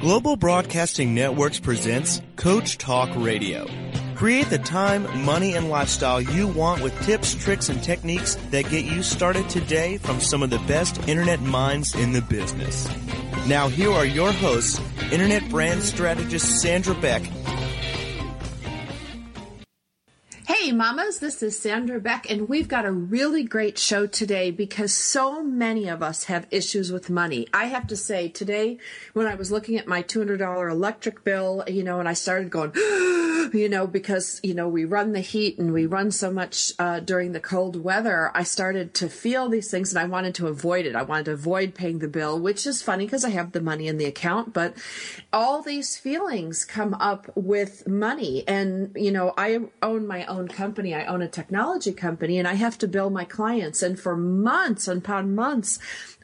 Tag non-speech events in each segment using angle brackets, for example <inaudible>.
Global Broadcasting Networks presents Coach Talk Radio. Create the time, money, and lifestyle you want with tips, tricks, and techniques that get you started today from some of the best internet minds in the business. Now, here are your hosts, Internet Brand Strategist Sandra Beck Hey, mamas, this is Sandra Beck, and we've got a really great show today because so many of us have issues with money. I have to say, today, when I was looking at my $200 electric bill, you know, and I started going, <gasps> you know, because, you know, we run the heat and we run so much uh, during the cold weather, I started to feel these things and I wanted to avoid it. I wanted to avoid paying the bill, which is funny because I have the money in the account, but all these feelings come up with money. And, you know, I own my own company. I own a technology company and I have to bill my clients. And for months and upon months,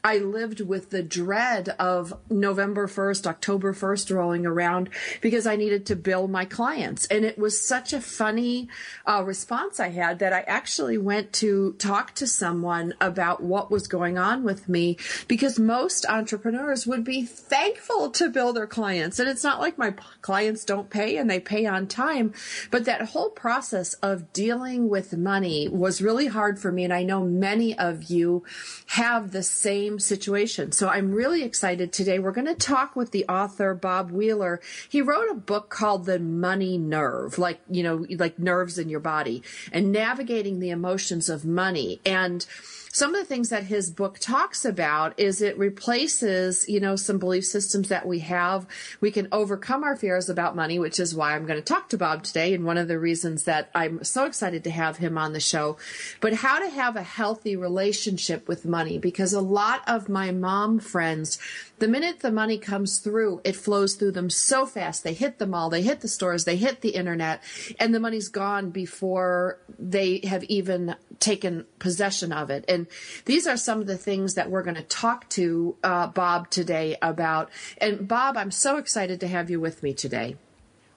I lived with the dread of November 1st, October 1st rolling around because I needed to bill my clients. And it was such a funny uh, response I had that I actually went to talk to someone about what was going on with me because most entrepreneurs would be thankful to bill their clients. And it's not like my clients don't pay and they pay on time, but that whole process of dealing with money was really hard for me. And I know many of you have the same same situation. So I'm really excited today. We're going to talk with the author, Bob Wheeler. He wrote a book called The Money Nerve, like, you know, like nerves in your body and navigating the emotions of money. And some of the things that his book talks about is it replaces, you know, some belief systems that we have. We can overcome our fears about money, which is why I'm going to talk to Bob today. And one of the reasons that I'm so excited to have him on the show, but how to have a healthy relationship with money, because a lot of my mom friends, the minute the money comes through, it flows through them so fast. They hit the mall, they hit the stores, they hit the internet, and the money's gone before they have even taken possession of it. And these are some of the things that we're going to talk to uh, Bob today about. And Bob, I'm so excited to have you with me today.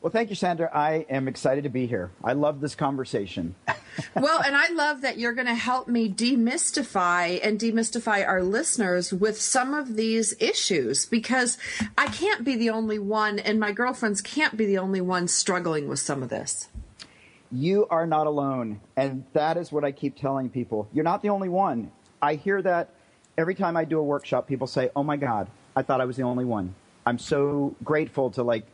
Well, thank you, Sandra. I am excited to be here. I love this conversation. <laughs> well, and I love that you're going to help me demystify and demystify our listeners with some of these issues because I can't be the only one, and my girlfriends can't be the only ones struggling with some of this. You are not alone. And that is what I keep telling people. You're not the only one. I hear that every time I do a workshop, people say, Oh my God, I thought I was the only one. I'm so grateful to like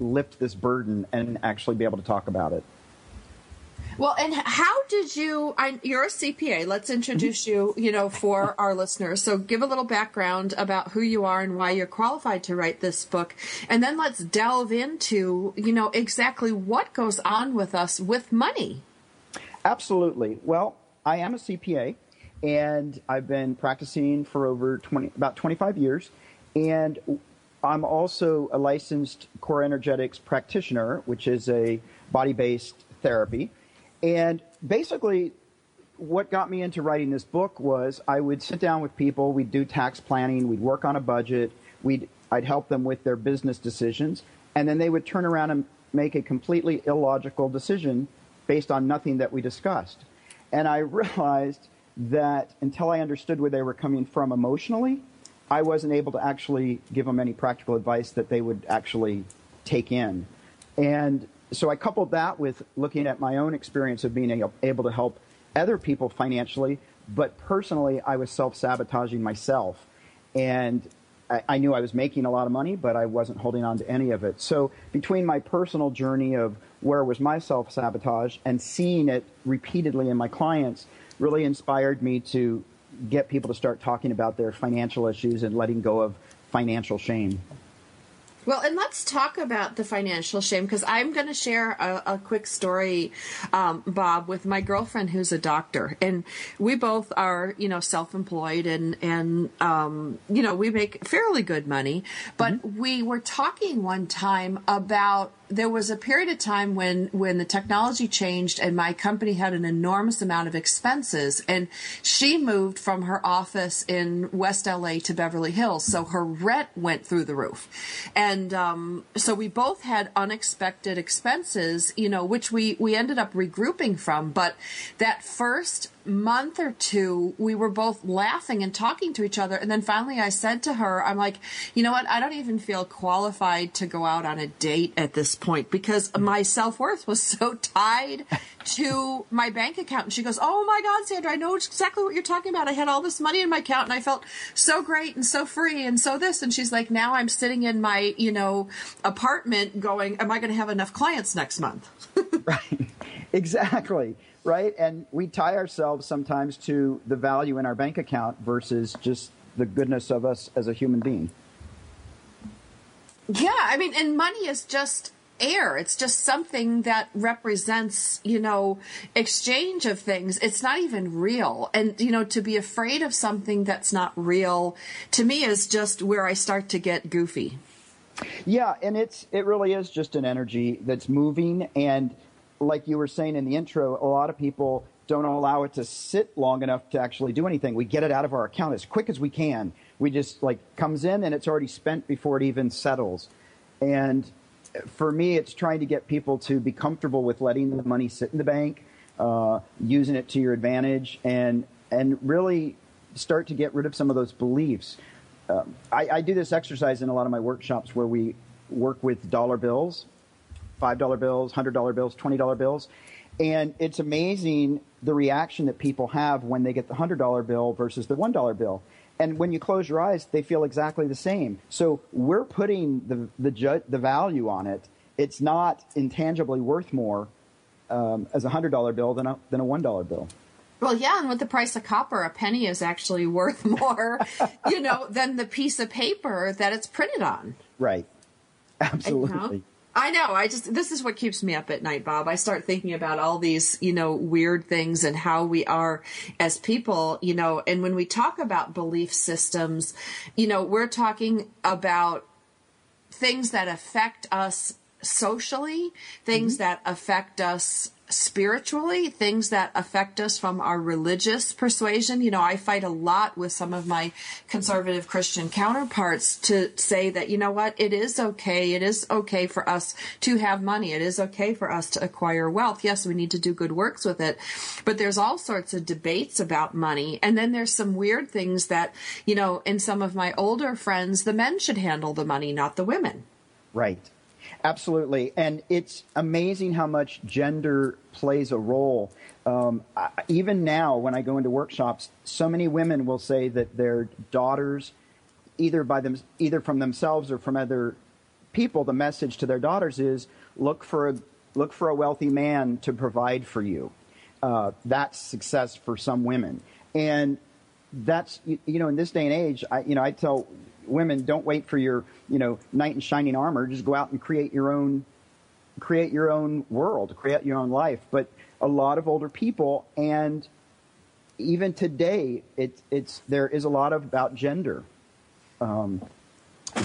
lift this burden and actually be able to talk about it. Well, and how did you? I, you're a CPA. Let's introduce you. You know, for our listeners. So, give a little background about who you are and why you're qualified to write this book, and then let's delve into you know exactly what goes on with us with money. Absolutely. Well, I am a CPA, and I've been practicing for over twenty, about 25 years, and I'm also a licensed core energetics practitioner, which is a body-based therapy. And basically, what got me into writing this book was I would sit down with people, we'd do tax planning, we'd work on a budget, we'd, I'd help them with their business decisions, and then they would turn around and make a completely illogical decision based on nothing that we discussed. And I <laughs> realized that until I understood where they were coming from emotionally, I wasn't able to actually give them any practical advice that they would actually take in. And so I coupled that with looking at my own experience of being able to help other people financially, but personally, I was self sabotaging myself. And I, I, knew I was making a lot of money, but I wasn't holding on to any of it. So between my personal journey of where was my self sabotage and seeing it repeatedly in my clients really inspired me to get people to start talking about their financial issues and letting go of financial shame. Well, and let's talk about the financial shame because I'm going to share a, a quick story, um, Bob, with my girlfriend who's a doctor, and we both are, you know, self-employed and and um, you know we make fairly good money, but mm-hmm. we were talking one time about there was a period of time when when the technology changed and my company had an enormous amount of expenses. And she moved from her office in West LA to Beverly Hills. So her rent went through the roof. And um, so we both had unexpected expenses you know which we we ended up regrouping from. But that first month or two, we were both laughing and talking to each other. And then finally I said to her, I'm like, you know what? I don't even feel qualified to go out on a date at this point because my self worth was so tied to my bank account. And she goes, Oh my God, Sandra, I know exactly what you're talking about. I had all this money in my account and I felt so great and so free and so this. And she's like, Now I'm sitting in my, you know, apartment going, Am I going to have enough clients next month? <laughs> right. <laughs> Exactly. Right. And we tie ourselves sometimes to the value in our bank account versus just the goodness of us as a human being. Yeah. I mean, and money is just air. It's just something that represents, you know, exchange of things. It's not even real. And, you know, to be afraid of something that's not real to me is just where I start to get goofy. Yeah, and it's it really is just an energy that's moving and like you were saying in the intro, a lot of people don't allow it to sit long enough to actually do anything. We get it out of our account as quick as we can. We just like comes in and it's already spent before it even settles. And for me, it's trying to get people to be comfortable with letting the money sit in the bank, uh, using it to your advantage, and and really start to get rid of some of those beliefs. Um, I, I do this exercise in a lot of my workshops where we work with dollar bills, five dollar bills, hundred dollar bills, twenty dollar bills, and it's amazing the reaction that people have when they get the hundred dollar bill versus the one dollar bill. And when you close your eyes, they feel exactly the same. So we're putting the the, ju- the value on it. It's not intangibly worth more um, as a hundred dollar bill than a than a one dollar bill. Well, yeah, and with the price of copper, a penny is actually <laughs> worth more, you know, than the piece of paper that it's printed on. Right. Absolutely. I know. I just this is what keeps me up at night, Bob. I start thinking about all these, you know, weird things and how we are as people, you know, and when we talk about belief systems, you know, we're talking about things that affect us socially, things mm-hmm. that affect us spiritually, things that affect us from our religious persuasion. You know, I fight a lot with some of my conservative Christian counterparts to say that, you know what, it is okay. It is okay for us to have money. It is okay for us to acquire wealth. Yes, we need to do good works with it, but there's all sorts of debates about money. And then there's some weird things that, you know, in some of my older friends, the men should handle the money, not the women. Right. Absolutely. And it's amazing how much gender plays a role. Um, I, even now, when I go into workshops, so many women will say that their daughters, either by them, either from themselves or from other people, the message to their daughters is look for a look for a wealthy man to provide for you. Uh, that's success for some women, and that's you, you know in this day and age, I, you know I tell women, don't wait for your, you know, knight in shining armor. Just go out and create your own, create your own world, create your own life. But a lot of older people, and even today, it, it's there is a lot of about gender. Um,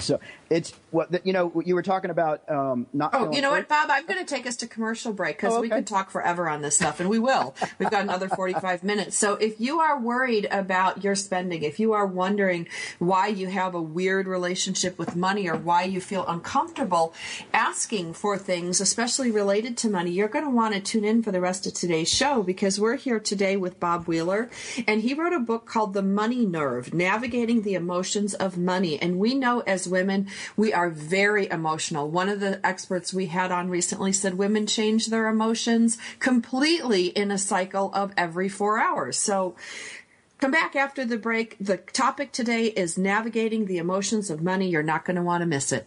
so it's what you know. You were talking about um, not. Oh, you know what, Bob? I'm going to take us to commercial break because oh, okay. we can talk forever on this stuff, and we will. We've got another 45 minutes. So if you are worried about your spending, if you are wondering why you have a weird relationship with money or why you feel uncomfortable asking for things, especially related to money, you're going to want to tune in for the rest of today's show because we're here today with Bob Wheeler, and he wrote a book called The Money Nerve: Navigating the Emotions of Money. And we know as women we are very emotional. One of the experts we had on recently said women change their emotions completely in a cycle of every four hours. So come back after the break. The topic today is navigating the emotions of money. You're not going to want to miss it.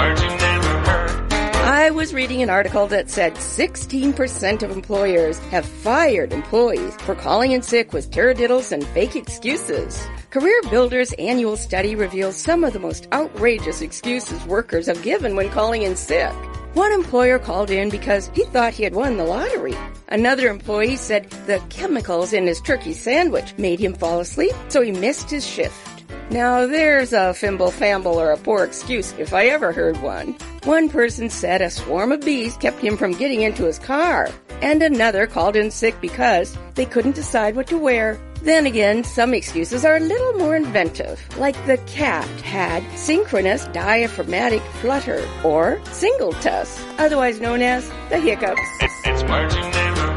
I was reading an article that said 16% of employers have fired employees for calling in sick with taradiddles and fake excuses. Career Builder's annual study reveals some of the most outrageous excuses workers have given when calling in sick. One employer called in because he thought he had won the lottery. Another employee said the chemicals in his turkey sandwich made him fall asleep, so he missed his shift. Now there's a fimble famble or a poor excuse if I ever heard one. One person said a swarm of bees kept him from getting into his car, and another called in sick because they couldn't decide what to wear. Then again, some excuses are a little more inventive, like the cat had synchronous diaphragmatic flutter, or singultus, otherwise known as the hiccups. It's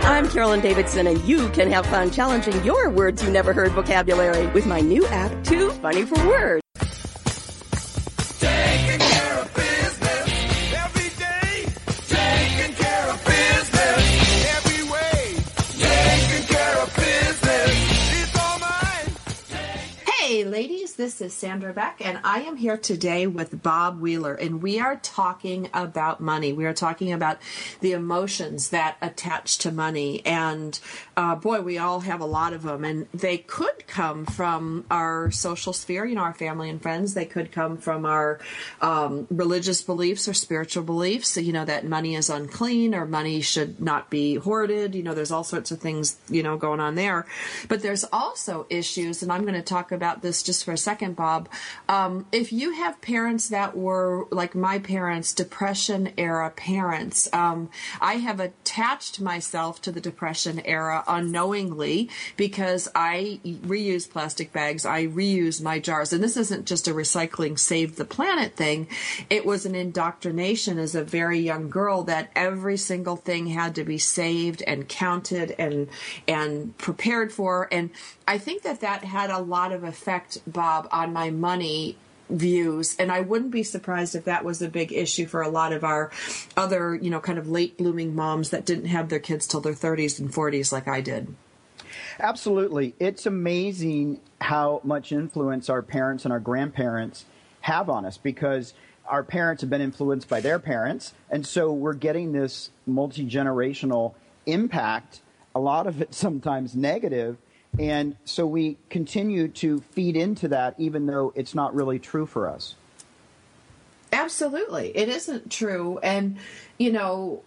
I'm Carolyn Davidson, and you can have fun challenging your words you never heard vocabulary with my new app, Too Funny for Words. Hey, ladies, this is Sandra Beck, and I am here today with Bob Wheeler, and we are talking about money. We are talking about the emotions that attach to money, and uh, boy, we all have a lot of them, and they could come from our social sphere, you know, our family and friends. They could come from our um, religious beliefs or spiritual beliefs, you know, that money is unclean or money should not be hoarded. You know, there's all sorts of things, you know, going on there. But there's also issues, and I'm going to talk about this just for a second, Bob. Um, if you have parents that were like my parents, Depression era parents, um, I have attached myself to the Depression era unknowingly because I reuse plastic bags, I reuse my jars. And this isn't just a recycling save the planet thing, it was an indoctrination as a very young girl that every single thing had to be saved and counted and and prepared for and I think that that had a lot of effect, Bob, on my money views. And i wouldn't be surprised if that was a big issue for a lot of our other you know kind of late blooming moms that didn't have their kids till their 30s and 40s like i did. Absolutely. It's amazing how much influence our parents and our grandparents have on us because our parents have been influenced by their parents. And so we're getting this multi-generational impact a lot of it sometimes negative and so we continue to feed into that, even though it's not really true for us. Absolutely. It isn't true. And, you know,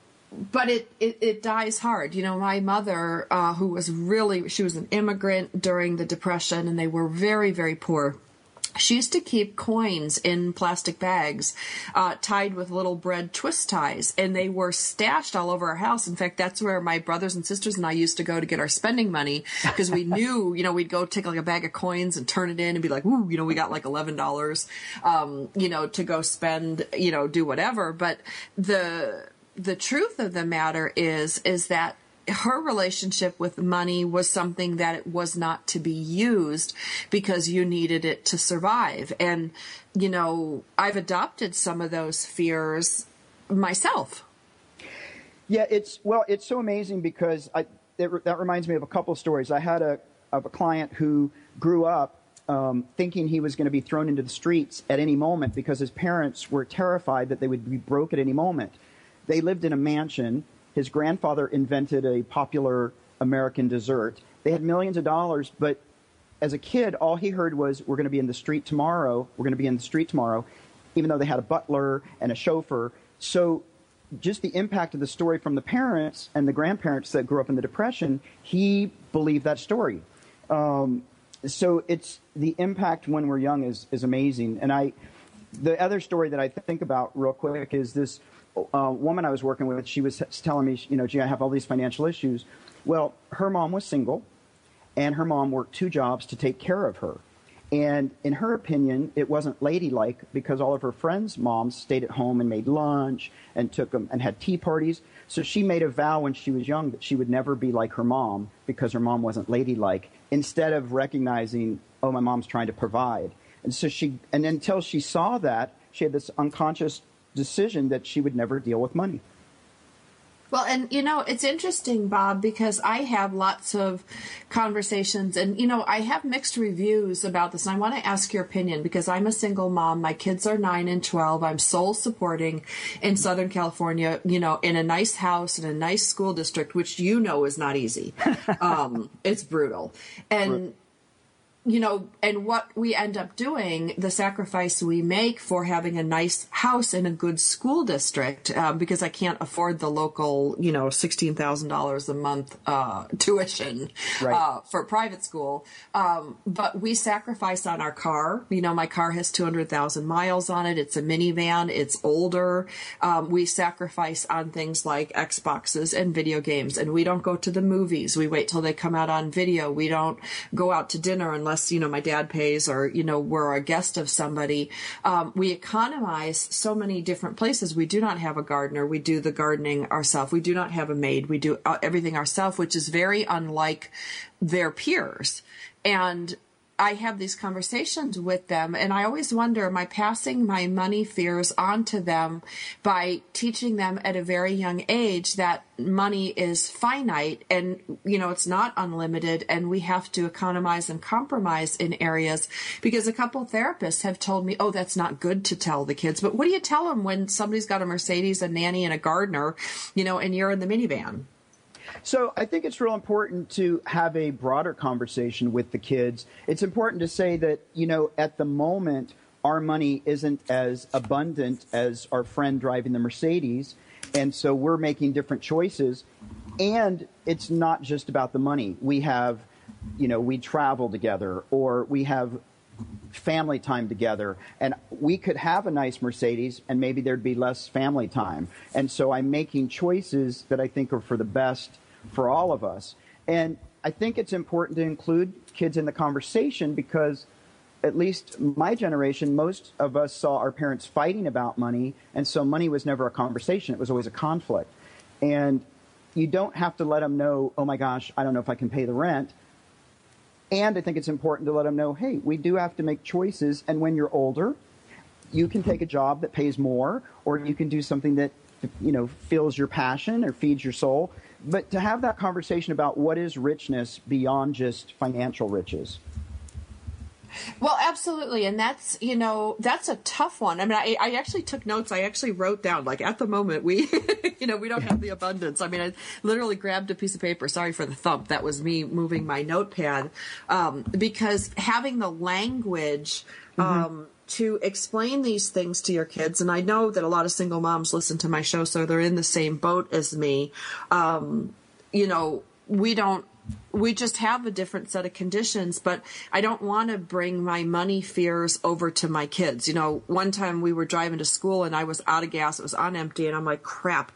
but it, it, it, dies hard. You know, my mother, uh, who was really, she was an immigrant during the Depression and they were very, very poor she used to keep coins in plastic bags uh, tied with little bread twist ties and they were stashed all over our house. In fact that's where my brothers and sisters and i used to go to get our spending money because we <laughs> knew you know we'd go take like a bag of coins and turn it in and be like ooh you know we got like $11 um, you know to go spend you know do whatever. But the the truth of the matter is is that her relationship with money was something that it was not to be used because you needed it to survive. And, you know, I've adopted some of those fears myself. Yeah, it's, well, it's so amazing because I, it, that reminds me of a couple stories. I had a, of a client who grew up um, thinking he was going to be thrown into the streets at any moment because his parents were terrified that they would be broke at any moment. They lived in a mansion his grandfather invented a popular American dessert. They had millions of dollars, but as a kid, all he heard was, We're going to be in the street tomorrow. We're going to be in the street tomorrow. even though they had a butler and a chauffeur. So just the impact of the story from the parents and the grandparents that grew up in the Depression, he believed that story. Um, so it's the impact when we're young is, is amazing. And I, the other story that I think about real quick is this uh, woman I was working with. She was telling me, you know, gee, I have all these financial issues. Well, her mom was single, and her mom worked two jobs to take care of her. And in her opinion, it wasn't ladylike because all of her friends' moms stayed at home and made lunch and took them and had tea parties. So she made a vow when she was young that she would never be like her mom because her mom wasn't ladylike. Instead of recognizing, oh, my mom's trying to provide. And so she, and until she saw that, she had this unconscious decision that she would never deal with money. Well, and you know, it's interesting, Bob, because I have lots of conversations and, you know, I have mixed reviews about this. And I want to ask your opinion because I'm a single mom. My kids are nine and 12. I'm sole supporting in Southern California, you know, in a nice house in a nice school district, which you know is not easy. <laughs> um, it's brutal. And, you know, and what we end up doing, the sacrifice we make for having a nice house in a good school district, um, because I can't afford the local, you know, sixteen thousand dollars a month uh, tuition right. uh, for private school. Um, but we sacrifice on our car. You know, my car has two hundred thousand miles on it. It's a minivan. It's older. Um, we sacrifice on things like Xboxes and video games, and we don't go to the movies. We wait till they come out on video. We don't go out to dinner unless unless, you know, my dad pays or, you know, we're a guest of somebody. Um, we economize so many different places. We do not have a gardener. We do the gardening ourselves. We do not have a maid. We do uh, everything ourselves, which is very unlike their peers. And I have these conversations with them, and I always wonder am I passing my money fears onto them by teaching them at a very young age that money is finite and, you know, it's not unlimited, and we have to economize and compromise in areas? Because a couple therapists have told me, oh, that's not good to tell the kids. But what do you tell them when somebody's got a Mercedes, a nanny, and a gardener, you know, and you're in the minivan? So I think it's real important to have a broader conversation with the kids. It's important to say that, you know, at the moment, our money isn't as abundant as our friend driving the Mercedes. And so we're making different choices. And it's not just about the money. We have, you know, we travel together or we have family time together. And we could have a nice Mercedes and maybe there'd be less family time. And so I'm making choices that I think are for the best for all of us. And I think it's important to include kids in the conversation because at least my generation, most of us saw our parents fighting about money, and so money was never a conversation. It was always a conflict. And you don't have to let them know, oh my gosh, I don't know if I can pay the rent. And I think it's important to let them know, hey, we do have to make choices. And when you're older, you can take a job that pays more, or you can do something that, you know, fills your passion or feeds your soul but to have that conversation about what is richness beyond just financial riches. Well, absolutely. And that's, you know, that's a tough one. I mean, I, I actually took notes. I actually wrote down, like, at the moment, we, <laughs> you know, we don't have the abundance. I mean, I literally grabbed a piece of paper. Sorry for the thump. That was me moving my notepad. Um, because having the language, mm-hmm. To explain these things to your kids, and I know that a lot of single moms listen to my show, so they're in the same boat as me. Um, you know, we don't we just have a different set of conditions, but I don't want to bring my money fears over to my kids. You know, one time we were driving to school and I was out of gas. It was on empty and I'm like, crap,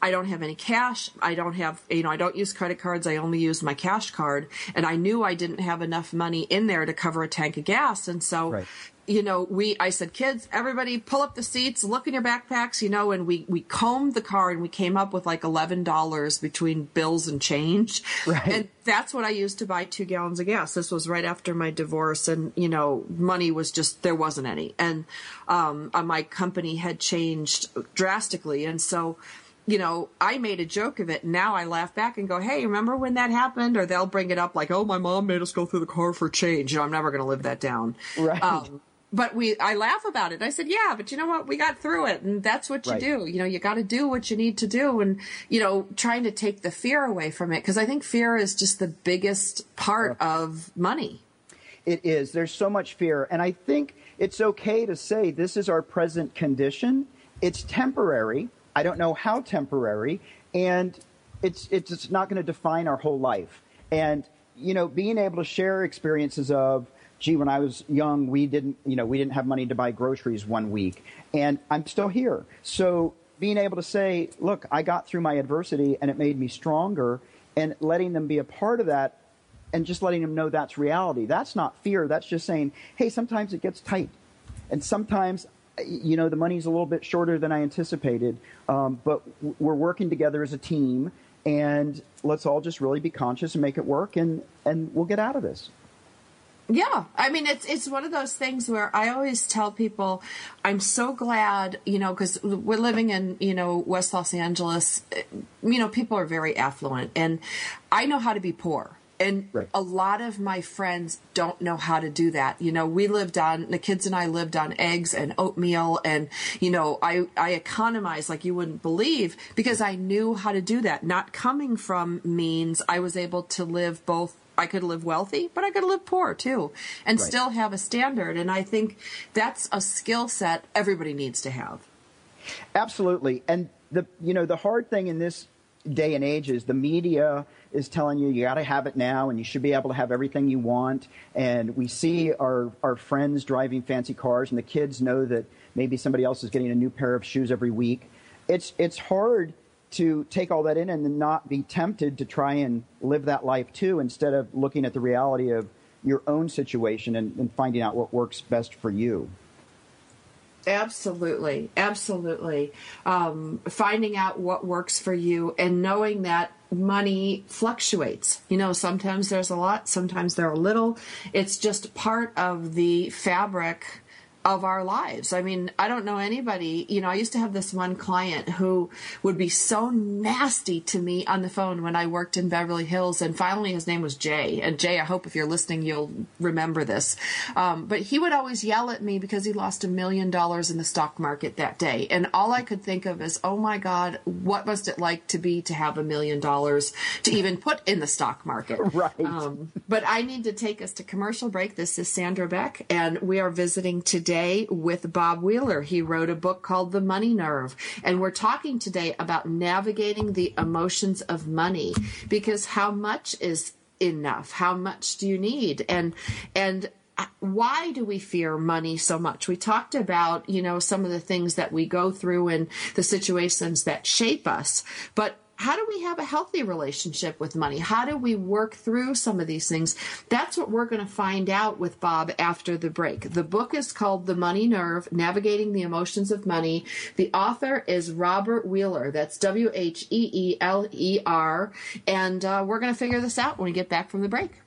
I don't have any cash. I don't have, you know, I don't use credit cards. I only use my cash card. And I knew I didn't have enough money in there to cover a tank of gas. And so, right you know, we, I said, kids, everybody pull up the seats, look in your backpacks, you know, and we, we combed the car and we came up with like $11 between bills and change. Right. And that's what I used to buy two gallons of gas. This was right after my divorce and, you know, money was just, there wasn't any. And, um, uh, my company had changed drastically. And so, you know, I made a joke of it. Now I laugh back and go, "Hey, remember when that happened?" Or they'll bring it up like, "Oh, my mom made us go through the car for change." You know, I'm never going to live that down. Right. Um, but we I laugh about it. I said, "Yeah, but you know what? We got through it, and that's what you right. do. You know, you got to do what you need to do, and you know, trying to take the fear away from it because I think fear is just the biggest part of money. It is. There's so much fear, and I think it's okay to say this is our present condition. It's temporary. I don't know how temporary, and it's it's not going to define our whole life. And you know, being able to share experiences of gee, when I was young, we didn't, you know, we didn't have money to buy groceries one week, and I'm still here. So being able to say, look, I got through my adversity and it made me stronger, and letting them be a part of that, and just letting them know that's reality. That's not fear. That's just saying, hey, sometimes it gets tight, and sometimes. You know, the money's a little bit shorter than I anticipated, um, but we're working together as a team, and let's all just really be conscious and make it work, and, and we'll get out of this. Yeah, I mean it's it's one of those things where I always tell people I'm so glad, you know, cuz we're living in, you know, West Los Angeles, you know, people are very affluent and I know how to be poor. And right. a lot of my friends don't know how to do that. You know, we lived on the kids and I lived on eggs and oatmeal and you know, I I economized like you wouldn't believe because I knew how to do that. Not coming from means I was able to live both I could live wealthy, but I could live poor too, and right. still have a standard. And I think that's a skill set everybody needs to have. Absolutely, and the you know the hard thing in this day and age is the media is telling you you got to have it now and you should be able to have everything you want and we see our our friends driving fancy cars and the kids know that maybe somebody else is getting a new pair of shoes every week it's it's hard to take all that in and not be tempted to try and live that life too, instead of looking at the reality of your own situation and, and finding out what works best for you. Absolutely, absolutely. Um, finding out what works for you and knowing that money fluctuates. You know, sometimes there's a lot, sometimes there are little. It's just part of the fabric of our lives. I mean, I don't know anybody, you know, I used to have this one client who would be so nasty to me on the phone when I worked in Beverly Hills. And finally, his name was Jay. And Jay, I hope if you're listening, you'll remember this. Um, but he would always yell at me because he lost a million dollars in the stock market that day. And all I could think of is, oh my God, what must it like to be to have a million dollars to even put in the stock market? <laughs> Right. Um, but I need to take us to commercial break. This is Sandra Beck, and we are visiting today today with Bob Wheeler. He wrote a book called The Money Nerve. And we're talking today about navigating the emotions of money because how much is enough? How much do you need? And, and, why do we fear money so much? We talked about, you know, some of the things that we go through and the situations that shape us. But how do we have a healthy relationship with money? How do we work through some of these things? That's what we're going to find out with Bob after the break. The book is called The Money Nerve Navigating the Emotions of Money. The author is Robert Wheeler. That's W H E E L E R. And uh, we're going to figure this out when we get back from the break.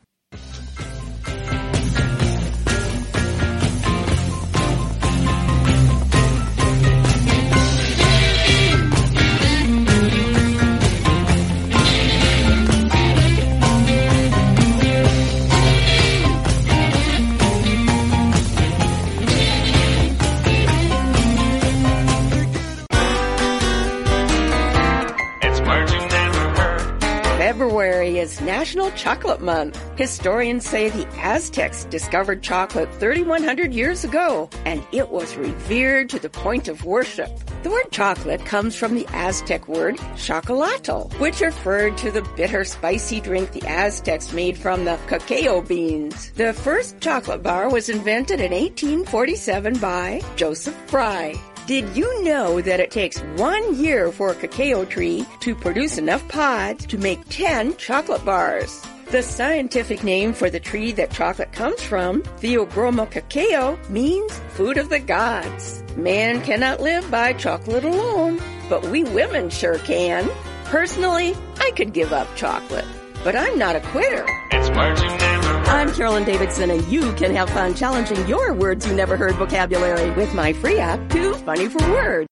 National Chocolate Month. Historians say the Aztecs discovered chocolate 3,100 years ago, and it was revered to the point of worship. The word chocolate comes from the Aztec word chocolato, which referred to the bitter, spicy drink the Aztecs made from the cacao beans. The first chocolate bar was invented in 1847 by Joseph Fry. Did you know that it takes one year for a cacao tree to produce enough pods to make 10 chocolate bars? The scientific name for the tree that chocolate comes from, Theobroma cacao, means food of the gods. Man cannot live by chocolate alone, but we women sure can. Personally, I could give up chocolate, but I'm not a quitter. It's words you never I'm Carolyn Davidson, and you can have fun challenging your words you never heard vocabulary with my free app, Too Funny for Words.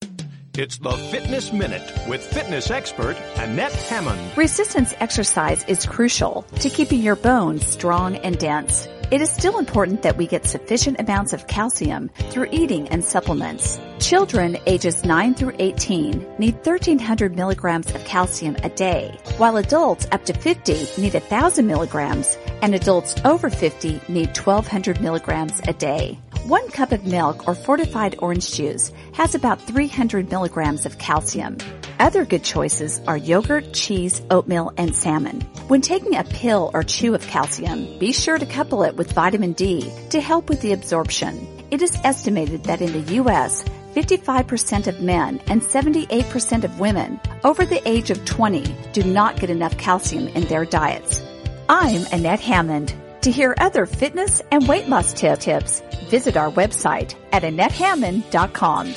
It's the Fitness Minute with fitness expert Annette Hammond. Resistance exercise is crucial to keeping your bones strong and dense. It is still important that we get sufficient amounts of calcium through eating and supplements. Children ages 9 through 18 need 1300 milligrams of calcium a day, while adults up to 50 need 1000 milligrams and adults over 50 need 1200 milligrams a day. One cup of milk or fortified orange juice has about 300 milligrams of calcium. Other good choices are yogurt, cheese, oatmeal, and salmon. When taking a pill or chew of calcium, be sure to couple it with vitamin D to help with the absorption. It is estimated that in the U.S., 55% of men and 78% of women over the age of 20 do not get enough calcium in their diets. I'm Annette Hammond. To hear other fitness and weight loss tip tips, visit our website at AnnetteHammond.com.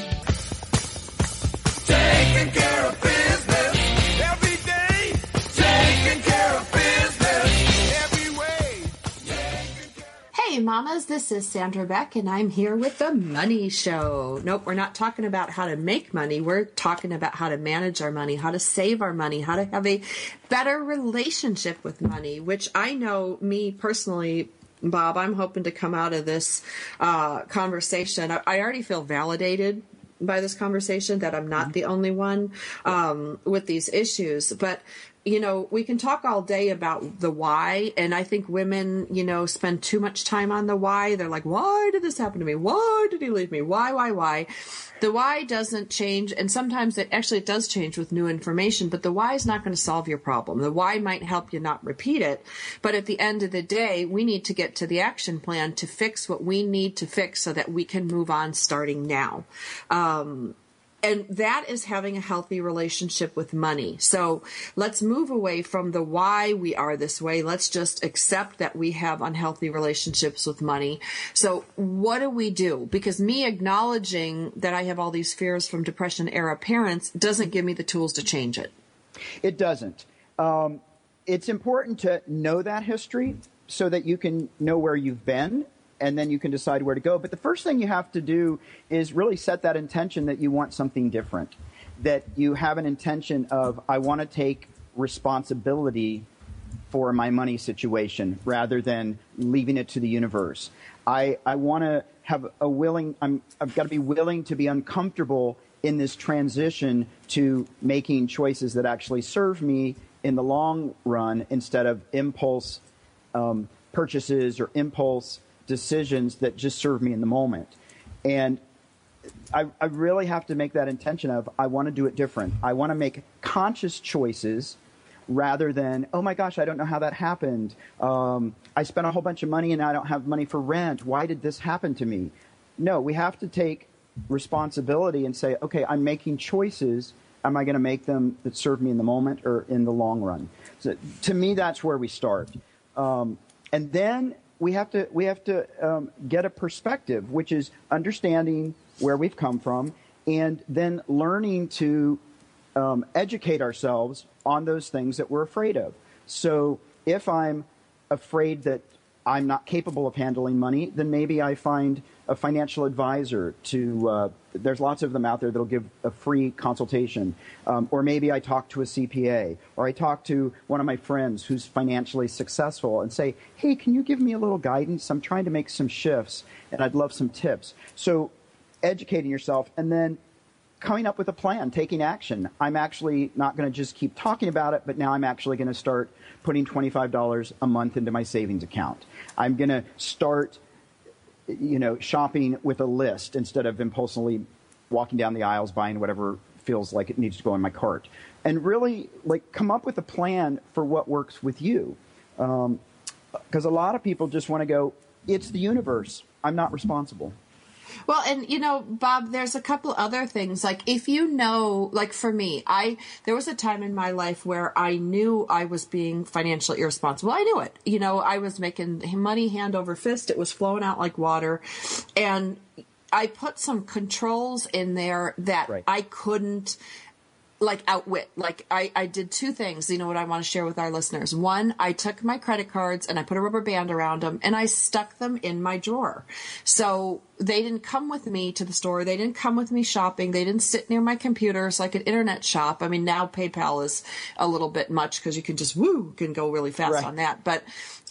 Hey, mamas, this is Sandra Beck, and I'm here with the Money Show. Nope, we're not talking about how to make money. We're talking about how to manage our money, how to save our money, how to have a better relationship with money, which I know me personally. Bob, I'm hoping to come out of this uh, conversation. I, I already feel validated by this conversation that I'm not the only one um, with these issues. But you know, we can talk all day about the why, and I think women, you know, spend too much time on the why. They're like, why did this happen to me? Why did he leave me? Why, why, why? The why doesn't change, and sometimes it actually it does change with new information, but the why is not going to solve your problem. The why might help you not repeat it, but at the end of the day, we need to get to the action plan to fix what we need to fix so that we can move on starting now. Um, and that is having a healthy relationship with money. So let's move away from the why we are this way. Let's just accept that we have unhealthy relationships with money. So what do we do? Because me acknowledging that I have all these fears from depression era parents doesn't give me the tools to change it. It doesn't. Um, it's important to know that history so that you can know where you've been and then you can decide where to go. But the first thing you have to do is really set that intention that you want something different, that you have an intention of, I want to take responsibility for my money situation rather than leaving it to the universe. I, I want to have a willing, I'm, I've got to be willing to be uncomfortable in this transition to making choices that actually serve me in the long run instead of impulse um, purchases or impulse decisions that just serve me in the moment. And I, I really have to make that intention of I want to do it different. I want to make conscious choices rather than, oh my gosh, I don't know how that happened. Um, I spent a whole bunch of money and I don't have money for rent. Why did this happen to me? No, we have to take responsibility and say, okay, I'm making choices. Am I going to make them that serve me in the moment or in the long run? So, to me, that's where we start. Um, and then we have to we have to um, get a perspective, which is understanding where we've come from, and then learning to um, educate ourselves on those things that we're afraid of. So if I'm afraid that I'm not capable of handling money, then maybe I find a financial advisor to. Uh, there's lots of them out there that'll give a free consultation, um, or maybe I talk to a CPA, or I talk to one of my friends who's financially successful and say, "Hey, can you give me a little guidance? I'm trying to make some shifts, and I'd love some tips." So, educating yourself, and then coming up with a plan, taking action. I'm actually not going to just keep talking about it, but now I'm actually going to start putting $25 a month into my savings account. I'm going to start, you know, shopping with a list instead of impulsively walking down the aisles buying whatever feels like it needs to go in my cart. And really, like, come up with a plan for what works with you. Because um, a lot of people just want to go, it's the universe. I'm not responsible. Well, and you know, Bob, there's a couple other things. Like if you know, like for me, I there was a time in my life where I knew I was being financially irresponsible. I knew it. You know, I was making money hand over fist. It was flowing out like water. And I put some controls in there that Right. I couldn't like outwit. Like I, I did two things, you know what I want to share with our listeners. One, I took my credit cards and I put a rubber band around them and I stuck them in my drawer. So they didn't come with me to the store. They didn't come with me shopping. They didn't sit near my computer so I could internet shop. I mean, now PayPal is a little bit much because you can just woo, can go really fast Right. on that. But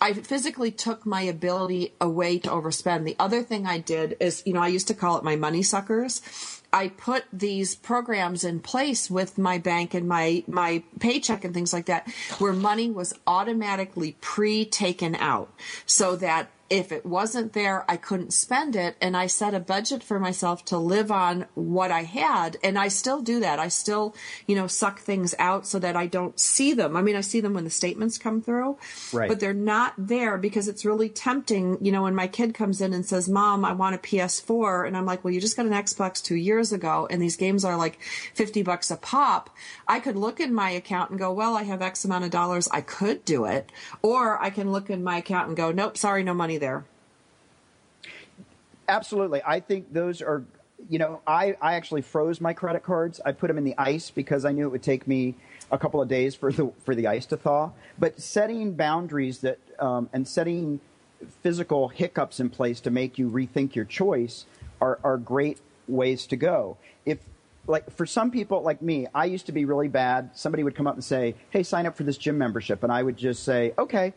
I physically took my ability away to overspend. The other thing I did is, you know, I used to call it my money suckers. I put these programs in place with my bank and my my paycheck and things like that where money was automatically pre-taken out so that if it wasn't there, I couldn't spend it. And I set a budget for myself to live on what I had. And I still do that. I still, you know, suck things out so that I don't see them. I mean, I see them when the statements come through, Right. but they're not there because it's really tempting. You know, when my kid comes in and says, Mom, I want a PS4. And I'm like, well, you just got an Xbox two years ago and these games are like 50 bucks a pop. I could look in my account and go, well, I have X amount of dollars. I could do it. Or I can look in my account and go, nope, sorry, no money there. Absolutely. I think those are, you know, I, I actually froze my credit cards. I put them in the ice because I knew it would take me a couple of days for the for the ice to thaw. But setting boundaries that um, and setting physical hiccups in place to make you rethink your choice are, are great ways to go. If like for some people like me, I used to be really bad. Somebody would come up and say, "Hey, sign up for this gym membership," and I would just say, "Okay,"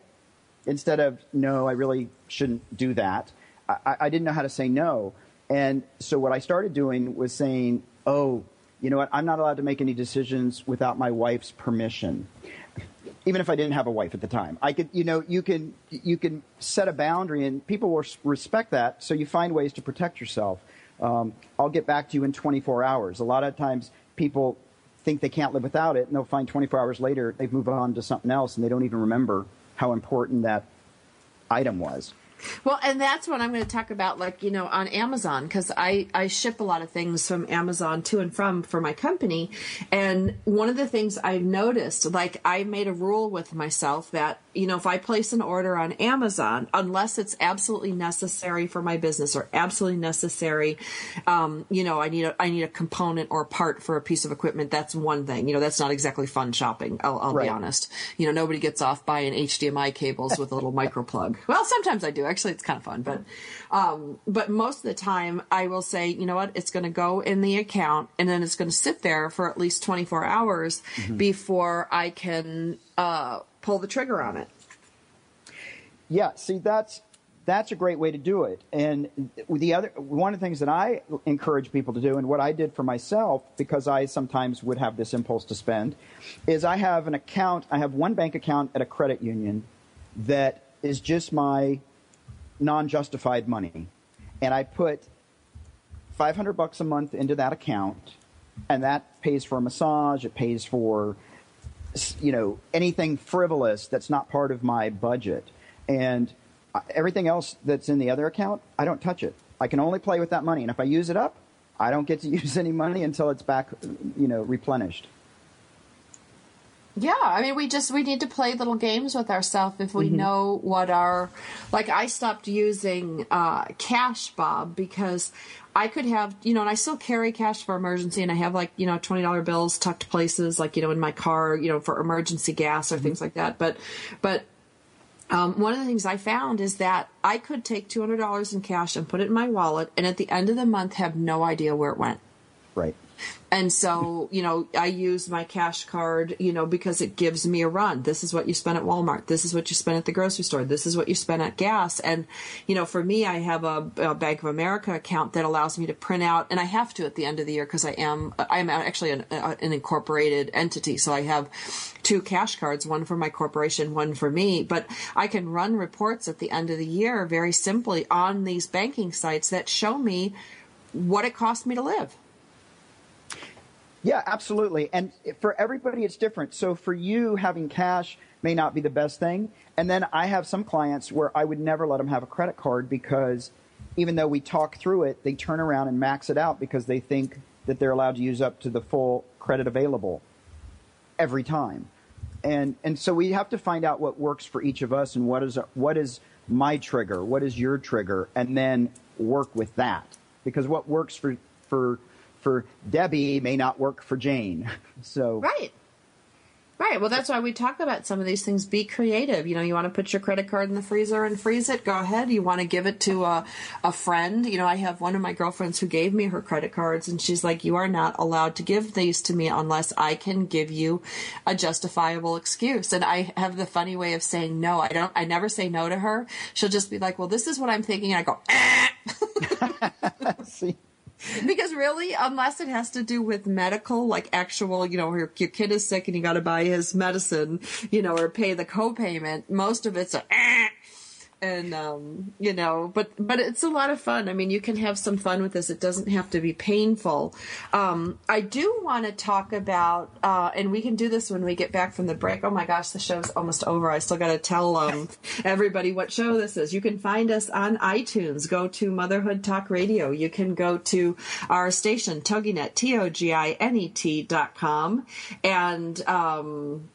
instead of "No, I really shouldn't do that." I, I didn't know how to say no, and so what I started doing was saying, "Oh, you know what? I'm not allowed to make any decisions without my wife's permission." even if I didn't have a wife at the time. I could, you know, you can you can set a boundary, and people will respect that. So you find ways to protect yourself. Um, I'll get back to you in 24 hours. A lot of times, people think they can't live without it, and they'll find 24 hours later they've moved on to something else, and they don't even remember how important that item was. Well, and that's what I'm going to talk about, like, you know, on Amazon, because I, I ship a lot of things from Amazon to and from for my company. And one of the things I've noticed, like, I made a rule with myself that, you know, if I place an order on Amazon, unless it's absolutely necessary for my business or absolutely necessary, um, you know, I need a, I need a component or a part for a piece of equipment, that's one thing. You know, that's not exactly fun shopping, I'll, I'll Right. be honest. You know, nobody gets off buying HDMI cables with a little micro plug. Well, sometimes I do. Actually, it's kind of fun, but um, but most of the time, I will say, you know what, it's going to go in the account, and then it's going to sit there for at least 24 hours before I can uh, pull the trigger on it. Yeah, see, that's that's a great way to do it. And the other one of the things that I encourage people to do, and what I did for myself, because I sometimes would have this impulse to spend, is I have an account. I have one bank account at a credit union that is just my non-justified money, and I put 500 bucks a month into that account, and that pays for a massage. It pays for you know anything frivolous that's not part of my budget. And everything else that's in the other account i don't touch it. I can only play with that money. And if i use it up i don't get to <laughs> use any money until it's back you know replenished Yeah, I mean, we just we need to play little games with ourselves if we know what our like. I stopped using uh, cash, Bob, because I could have you know, and I still carry cash for emergency, and I have like you know twenty dollar bills tucked places, like you know in my car, you know for emergency gas or things like that. But but um, one of the things I found is that I could take two hundred dollars in cash and put it in my wallet, and at the end of the month have no idea where it went. right And so, you know, I use my cash card, you know, because it gives me a run. This is what you spend at Walmart. This is what you spend at the grocery store. This is what you spend at gas. And, you know, for me, I have a, a Bank of America account that allows me to print out, and I have to at the end of the year because I am, I'm actually an, uh, an incorporated entity. So I have two cash cards, one for my corporation, one for me. But I can run reports at the end of the year very simply on these banking sites that show me what it cost me to live. Yeah, absolutely. And for everybody, it's different. So for you, having cash may not be the best thing. And then I have some clients where I would never let them have a credit card because even though we talk through it, they turn around and max it out because they think that they're allowed to use up to the full credit available every time. And and so we have to find out what works for each of us and what is what is my trigger, what is your trigger, and then work with that. Because what works for for for Debbie may not work for Jane. <laughs> So Right. Right. Well, that's why we talk about some of these things. Be creative. You know, you want to put your credit card in the freezer and freeze it. Go ahead. You want to give it to a, a friend. You know, I have one of my girlfriends who gave me her credit cards, and she's like, "You are not allowed to give these to me unless I can give you a justifiable excuse." And I have the funny way of saying no. I don't. I never say no to her. She'll just be like, "Well, this is what I'm thinking." And I go, eh. <laughs> see, <laughs> because really unless it has to do with medical like actual you know your, your kid is sick and you got to buy his medicine you know or pay the co-payment most of it's a "Eh." And um you know but but it's a lot of fun. I mean you can have some fun with this. It doesn't have to be painful. Um i do want to talk about uh and we can do this when we get back from the break. Oh my gosh the show's almost over. I still got to tell um <laughs> everybody what show this is. You can find us on itunes. Go to motherhood talk radio. You can go to our station toginet t-o-g-i-n-e-t dot com. And um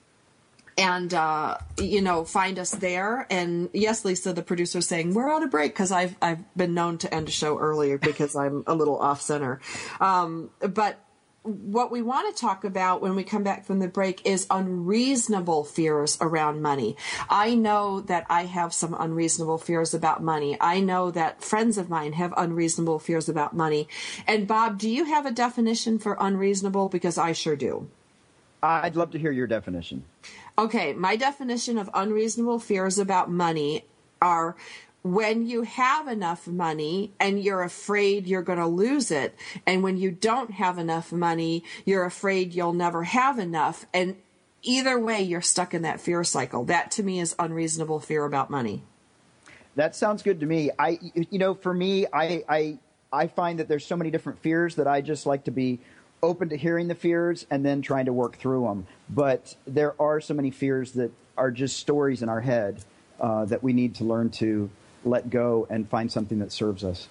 and uh, you know find us there and yes lisa the producer saying we're on a break because i've i've been known to end a show earlier <laughs> because i'm a little off center um, but what we want to talk about when we come back from the break is unreasonable fears around money. I know that I have some unreasonable fears about money. I know that friends of mine have unreasonable fears about money. And Bob, do you have a definition for unreasonable? Because I sure do. I'd love to hear your definition. Okay, my definition of unreasonable fears about money are when you have enough money and you're afraid you're going to lose it, and when you don't have enough money, you're afraid you'll never have enough. And either way, you're stuck in that fear cycle. That to me is unreasonable fear about money. That sounds good to me. I, you know, for me, I, I, I find that there's so many different fears that I just like to be open to hearing the fears and then trying to work through them. But there are so many fears that are just stories in our head uh, that we need to learn to let go and find something that serves us.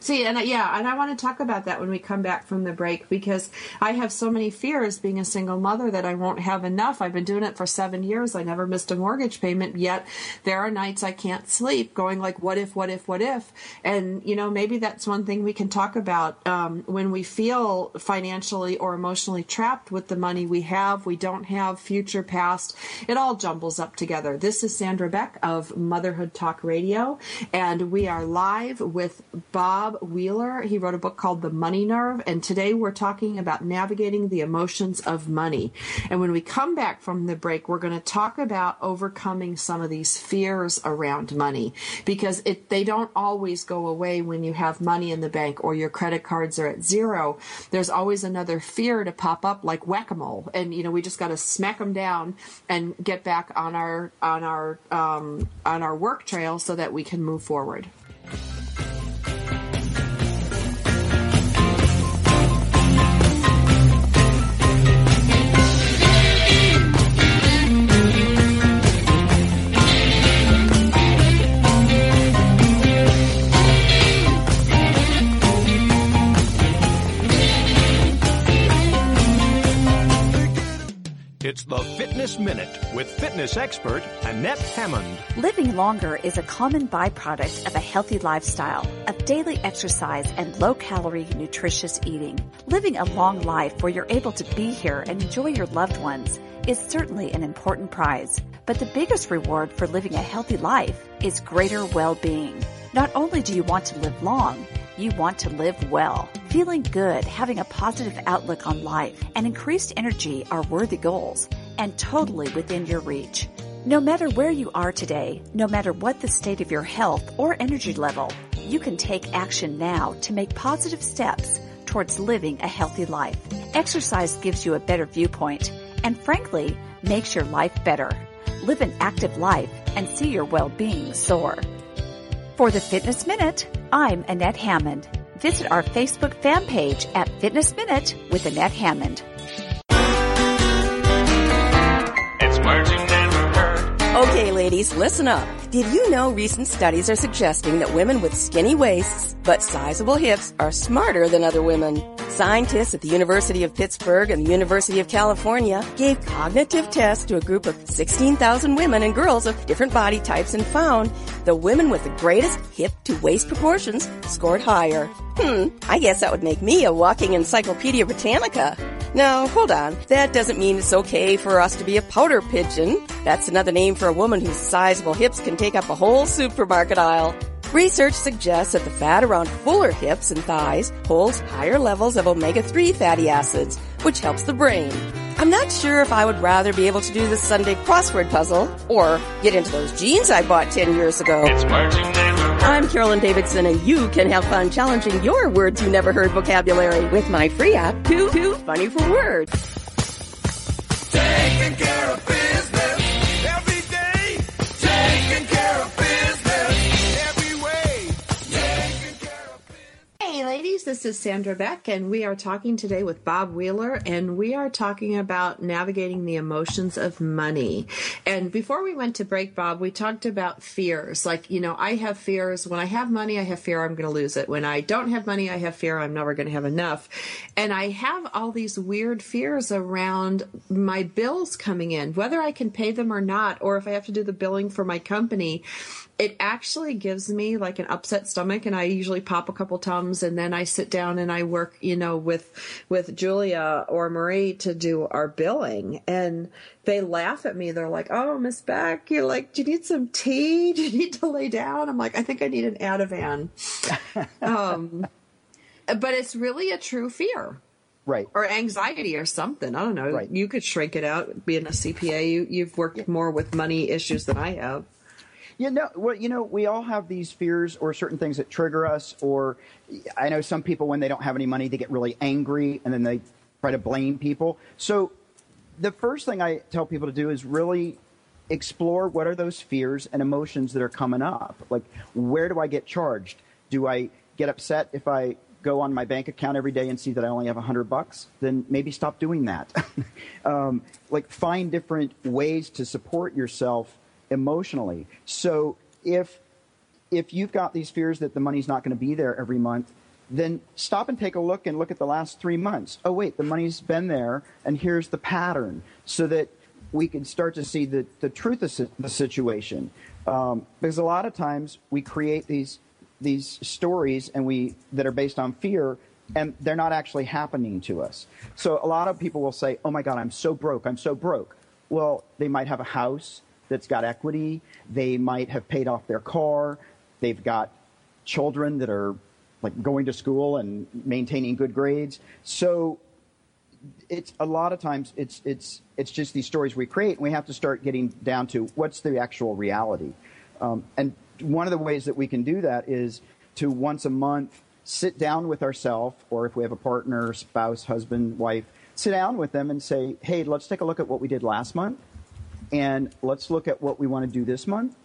See, and yeah, and I want to talk about that when we come back from the break because I have so many fears being a single mother that I won't have enough. I've been doing it for seven years. I never missed a mortgage payment, yet there are nights I can't sleep going like, what if, what if, what if? And, you know, maybe that's one thing we can talk about um, when we feel financially or emotionally trapped with the money we have, we don't have, future, past. It all jumbles up together. This is Sandra Beck of Motherhood Talk Radio, and we are live with Bob. Wheeler. He wrote a book called The Money Nerve, and today we're talking about navigating the emotions of money. And when we come back from the break, we're going to talk about overcoming some of these fears around money because it they don't always go away when you have money in the bank or your credit cards are at zero. There's always another fear to pop up like whack-a-mole, and you know we just got to smack them down and get back on our on our um, on our work trail so that we can move forward. Fitness Minute with fitness expert Annette Hammond. Living longer is a common byproduct of a healthy lifestyle, of daily exercise and low calorie, nutritious eating. Living a long life where you're able to be here and enjoy your loved ones is certainly an important prize. But the biggest reward for living a healthy life is greater well-being. Not only do you want to live long, you want to live well. Feeling good, having a positive outlook on life, and increased energy are worthy goals and totally within your reach. No matter where you are today, no matter what the state of your health or energy level, you can take action now to make positive steps towards living a healthy life. Exercise gives you a better viewpoint and frankly makes your life better. Live an active life and see your well-being soar. For the Fitness Minute, I'm Annette Hammond. Visit our Facebook fan page at Fitness Minute with Annette Hammond. Words you never heard. Okay, ladies, listen up. Did you know recent studies are suggesting that women with skinny waists but sizable hips are smarter than other women? Scientists at the University of Pittsburgh and the University of California gave cognitive tests to a group of 16,000 women and girls of different body types and found the women with the greatest hip to waist proportions scored higher. Hmm, I guess that would make me a walking Encyclopedia Britannica. Now, hold on. That doesn't mean it's okay for us to be a powder pigeon. That's another name for a woman whose sizable hips can take up a whole supermarket aisle. Research suggests that the fat around fuller hips and thighs holds higher levels of omega-3 fatty acids, which helps the brain. I'm not sure if I would rather be able to do the Sunday crossword puzzle or get into those jeans I bought 10 years ago. I'm Carolyn Davidson, and you can have fun challenging your words you never heard vocabulary with my free app, Too Too Funny for Words. Taking care of ladies, this is Sandra Beck, and we are talking today with Bob Wheeler, and we are talking about navigating the emotions of money. And before we went to break, Bob, we talked about fears. Like, you know, I have fears. When I have money, I have fear I'm going to lose it. When I don't have money, I have fear I'm never going to have enough. And I have all these weird fears around my bills coming in, whether I can pay them or not, or if I have to do the billing for my company it actually gives me like an upset stomach and I usually pop a couple tums and then I sit down and I work, you know, with with Julia or Marie to do our billing and they laugh at me. They're like, "Oh, Miss Beck, you're like, do you need some tea? <laughs> Do you need to lay down?" I'm like, "I think I need an Ativan." <laughs> um but it's really a true fear Right. or anxiety or something. I don't know. Right. You could shrink it out being a CPA. You you've worked more with money issues than I have. You know, well, you know, we all have these fears or certain things that trigger us. Or I know some people when they don't have any money, they get really angry and then they try to blame people. So the first thing I tell people to do is really explore what are those fears and emotions that are coming up. Like, where do I get charged? Do I get upset if I go on my bank account every day and see that I only have a hundred bucks? Then maybe stop doing that. <laughs> um, like, find different ways to support yourself emotionally. So if if you've got these fears that the money's not going to be there every month, then stop and take a look and look at the last three months. Oh, wait, the money's been there, and here's the pattern, so that we can start to see the, the truth of the situation. Um, because a lot of times we create these these stories and we that are based on fear and they're not actually happening to us. So a lot of people will say, "Oh my god, I'm so broke. I'm so broke." Well, they might have a house that's got equity. They might have paid off their car. They've got children that are like going to school and maintaining good grades. So it's a lot of times it's it's it's just these stories we create, and we have to start getting down to what's the actual reality. Um, and one of the ways that we can do that is to once a month sit down with ourselves, or if we have a partner, spouse, husband, wife, sit down with them and say, "Hey, let's take a look at what we did last month, and let's look at what we want to do this month.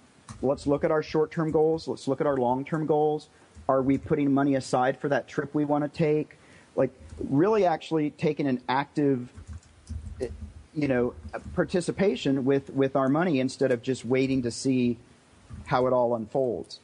Let's look at our short-term goals. Let's look at our long-term goals. Are we putting money aside for that trip we want to take? Like, really, actually taking an active you know participation with with our money instead of just waiting to see how it all unfolds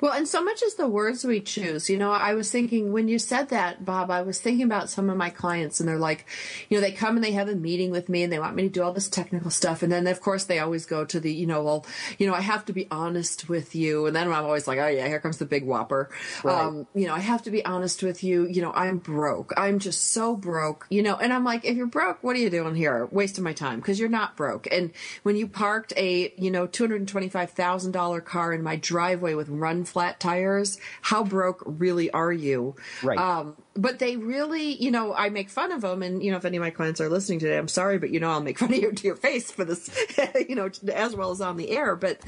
Well, and so much is the words we choose. You know, I was thinking when you said that, Bob, I was thinking about some of my clients and they're like, you know, they come and they have a meeting with me and they want me to do all this technical stuff. And then, of course, they always go to the, you know, well, you know, I have to be honest with you. And then I'm always like, oh, yeah, here comes the big whopper. Right. Um, you know, I have to be honest with you. You know, I'm broke. I'm just so broke, you know, and I'm like, if you're broke, what are you doing here? Wasting my time because you're not broke. And when you parked a, you know, $225,000 car in my driveway with run flat tires, how broke really are you? Right. Um, but they really, you know, I make fun of them, and you know, if any of my clients are listening today, I'm sorry, but you know, I'll make <laughs> fun of you to your face for this, <laughs> you know, as well as on the air. But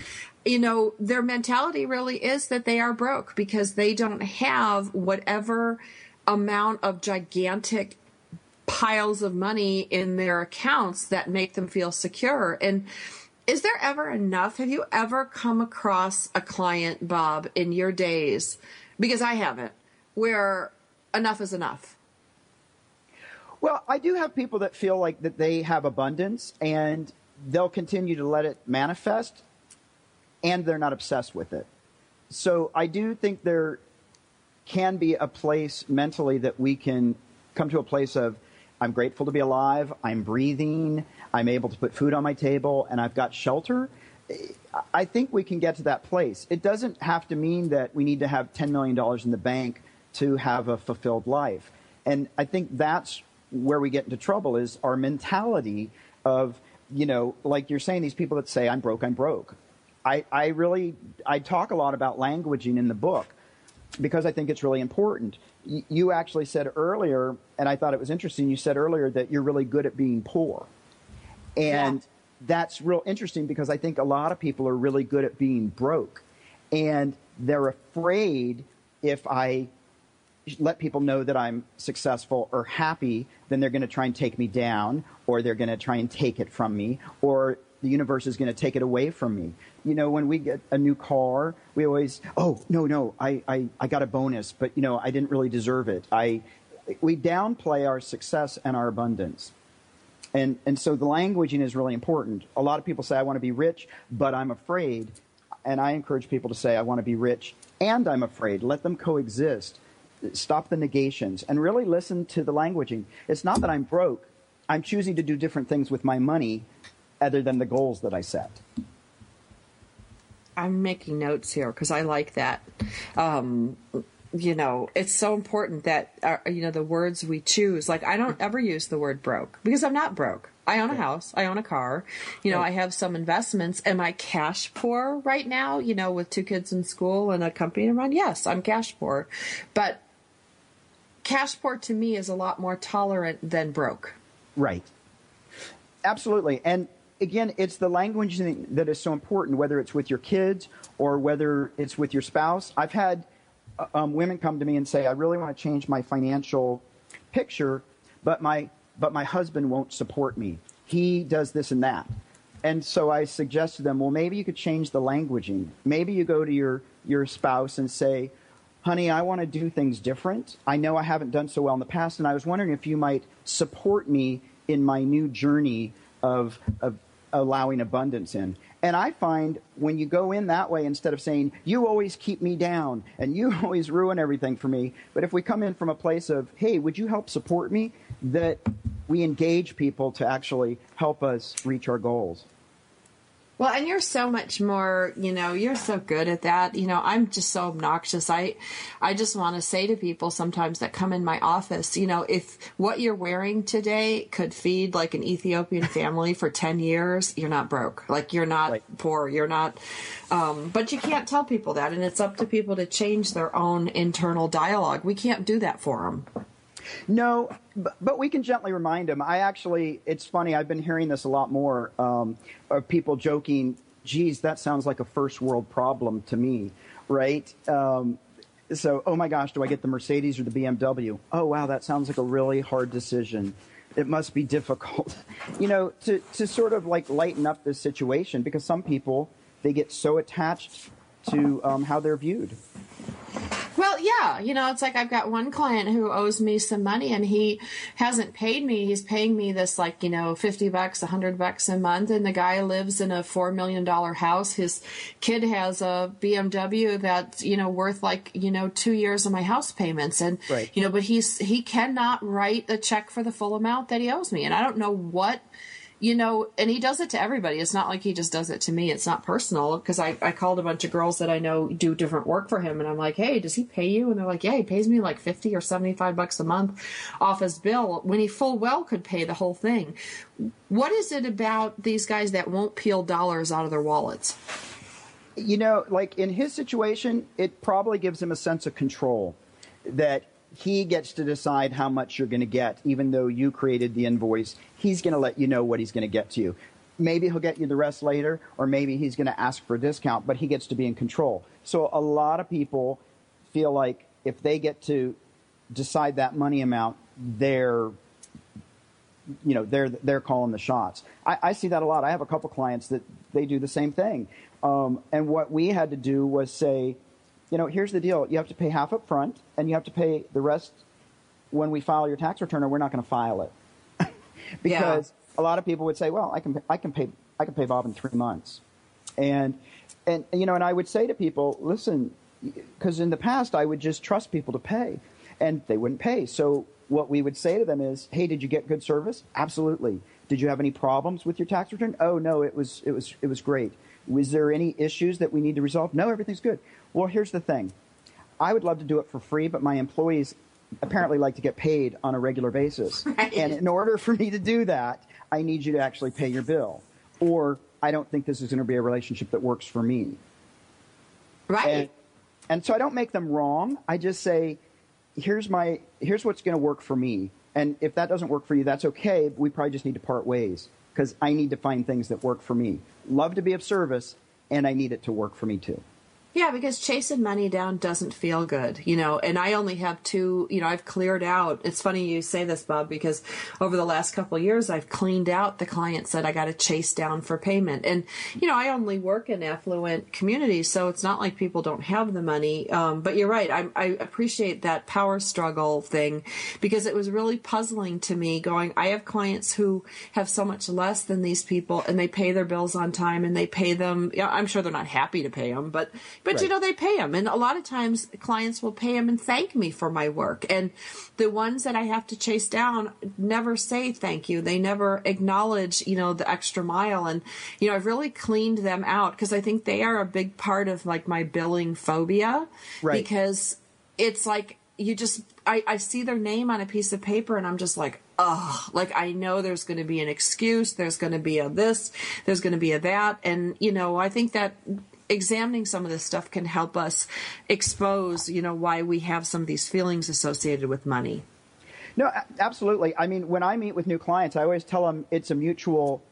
you know, their mentality really is that they are broke because they don't have whatever amount of gigantic piles of money in their accounts that make them feel secure. And is there ever enough? Have you ever come across a client, Bob, in your days? Because I haven't, where enough is enough. well i do have people that feel like that they have abundance and they'll continue to let it manifest and they're not obsessed with it so i do think there can be a place mentally that we can come to a place of I'm grateful to be alive, I'm breathing, I'm able to put food on my table, and I've got shelter. I think we can get to that place. It doesn't have to mean that we need to have $10 million in the bank to have a fulfilled life. And I think that's where we get into trouble is our mentality of, you know, like you're saying, these people that say, I'm broke, I'm broke. I, I really, I talk a lot about languaging in the book because I think it's really important. You actually said earlier, and I thought it was interesting, you said earlier that you're really good at being poor. And that's real interesting because I think a lot of people are really good at being broke. And they're afraid if I let people know that I'm successful or happy, then they're going to try and take me down, or they're going to try and take it from me, or the universe is going to take it away from me. You know, when we get a new car, we always, oh, no, no, I, I, I got a bonus, but, you know, I didn't really deserve it. I, we downplay our success and our abundance. And, and so the languaging is really important. A lot of people say, I want to be rich, but I'm afraid. And I encourage people to say, I want to be rich and I'm afraid. Let them coexist. Stop the negations and really listen to the languaging. It's not that I'm broke. I'm choosing to do different things with my money other than the goals that I set. I'm making notes here because I like that. Um, you know, it's so important that uh, you know the words we choose. Like, I don't ever use the word broke because I'm not broke. I own a house. I own a car. You know, I have some investments. Am I cash poor right now? You know, with two kids in school and a company to run? Yes, I'm cash poor. But cash poor to me is a lot more tolerant than broke. Right. Absolutely. And again, it's the language that is so important, whether it's with your kids or whether it's with your spouse. I've had uh, um, women come to me and say, I really want to change my financial picture, but my, but my husband won't support me. He does this and that. And so I suggest to them, well, maybe you could change the languaging. Maybe you go to your, your spouse and say, honey, I want to do things different. I know I haven't done so well in the past, and I was wondering if you might support me in my new journey of, of allowing abundance in. And I find when you go in that way, instead of saying, you always keep me down and you <laughs> always ruin everything for me, but if we come in from a place of, hey, would you help support me? That we engage people to actually help us reach our goals. Well, and you're so much more, you know, you're so good at that. You know, I'm just so obnoxious. I I just want to say to people sometimes that come in my office, you know, if what you're wearing today could feed like an Ethiopian family for 10 years, you're not broke. Like you're not poor, you're not um but you can't tell people that and it's up to people to change their own internal dialogue. We can't do that for them. No, but, we can gently remind them. I actually, it's funny, I've been hearing this a lot more um, of people joking, geez, that sounds like a first world problem to me, right? Um, so, oh my gosh, do I get the Mercedes or the BMW? Oh wow, that sounds like a really hard decision. It must be difficult, <laughs> you know, to, to sort of like lighten up this situation because some people, they get so attached to um, how they're viewed. Well, yeah, you know, it's like I've got one client who owes me some money and he hasn't paid me. He's paying me this like, you know, 50 bucks, 100 bucks a month and the guy lives in a 4 million dollar house. His kid has a BMW that's, you know, worth like, you know, 2 years of my house payments and Right. you know, but he's he cannot write a check for the full amount that he owes me and I don't know what you know, and he does it to everybody. It's not like he just does it to me. It's not personal because I, I called a bunch of girls that I know do different work for him and I'm like, hey, does he pay you? And they're like, yeah, he pays me like 50 or 75 bucks a month off his bill when he full well could pay the whole thing. What is it about these guys that won't peel dollars out of their wallets? you know, like in his situation, it probably gives him a sense of control that he gets to decide how much you're going to get, even though you created the invoice. He's going to let you know what he's going to get to you. Maybe he'll get you the rest later, or maybe he's going to ask for a discount, but he gets to be in control. So a lot of people feel like if they get to decide that money amount, they're you know they're they're calling the shots. I, I see that a lot. I have a couple clients that they do the same thing. Um, and what we had to do was say, you know, here's the deal: you have to pay half up front, and you have to pay the rest when we file your tax return, or we're not going to file it. <laughs> because a lot of people would say, well, I can I can pay I can pay Bob in three months, and and you know, and I would say to people, listen, because in the past I would just trust people to pay, and they wouldn't pay. So what we would say to them is, "Hey, did you get good service? Absolutely. Did you have any problems with your tax return? Oh no, it was it was it was great. Was there any issues that we need to resolve? No, everything's good. Well, here's the thing. I would love to do it for free, but my employees apparently like to get paid on a regular basis. <laughs> And in order for me to do that, I need you to actually pay your bill. Or I don't think this is going to be a relationship that works for me. Right. And, and so I don't make them wrong. I just say, here's my here's what's going to work for me. And if that doesn't work for you, that's okay. We probably just need to part ways because I need to find things that work for me. Love to be of service, and I need it to work for me too. Yeah, because chasing money down doesn't feel good, you know. And I only have two, you know, I've cleared out. It's funny you say this, Bob, because over the last couple years, I've cleaned out the clients that I got to chase down for payment. And, you know, I only work in affluent communities, so it's not like people don't have the money. Um, but you're right. I, I appreciate that power struggle thing because it was really puzzling to me going, I have clients who have so much less than these people and they pay their bills on time and they pay them. Yeah, I'm sure they're not happy to pay them, but but you know they pay them, and a lot of times clients will pay them and thank me for my work. And the ones that I have to chase down never say thank you. They never acknowledge, you know, the extra mile. And you know, I've really cleaned them out because I think they are a big part of like my billing phobia, Right. because it's like you just I, I see their name on a piece of paper and I'm just like, oh, like I know there's going to be an excuse, there's going to be a this, there's going to be a that, and you know I think that examining some of this stuff can help us expose, you know, why we have some of these feelings associated with money. No, absolutely. I mean, when I meet with new clients, I always tell them it's a mutual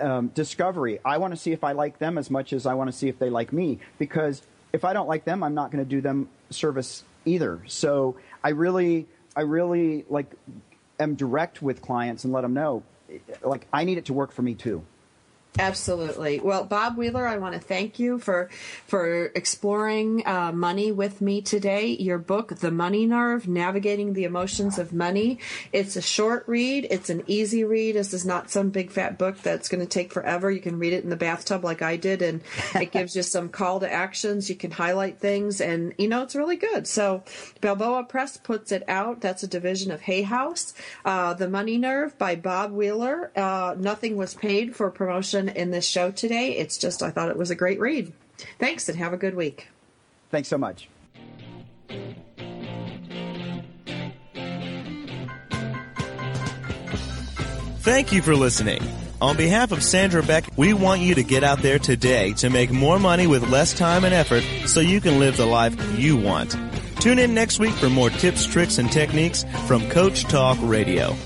um, discovery. I want to see if I like them as much as I want to see if they like me. Because if I don't like them, I'm not going to do them service either. So I really, I really like am direct with clients and let them know, like I need it to work for me too. Absolutely. Well, Bob Wheeler, I want to thank you for for exploring uh, money with me today. Your book, The Money Nerve: Navigating the Emotions of Money. It's a short read. It's an easy read. This is not some big fat book that's going to take forever. You can read it in the bathtub like I did, and it gives you some call to actions. You can highlight things, and you know it's really good. So, Balboa Press puts it out. That's a division of Hay House. Uh, the Money Nerve by Bob Wheeler. Uh, nothing was paid for promotion in this show today. It's just I thought it was a great read. Thanks, and have a good week. Thanks so much. Thank you for listening. On behalf of Sandra Beck, we want you to get out there today to make more money with less time and effort so you can live the life you want. Tune in next week for more tips, tricks, and techniques from Coach Talk Radio.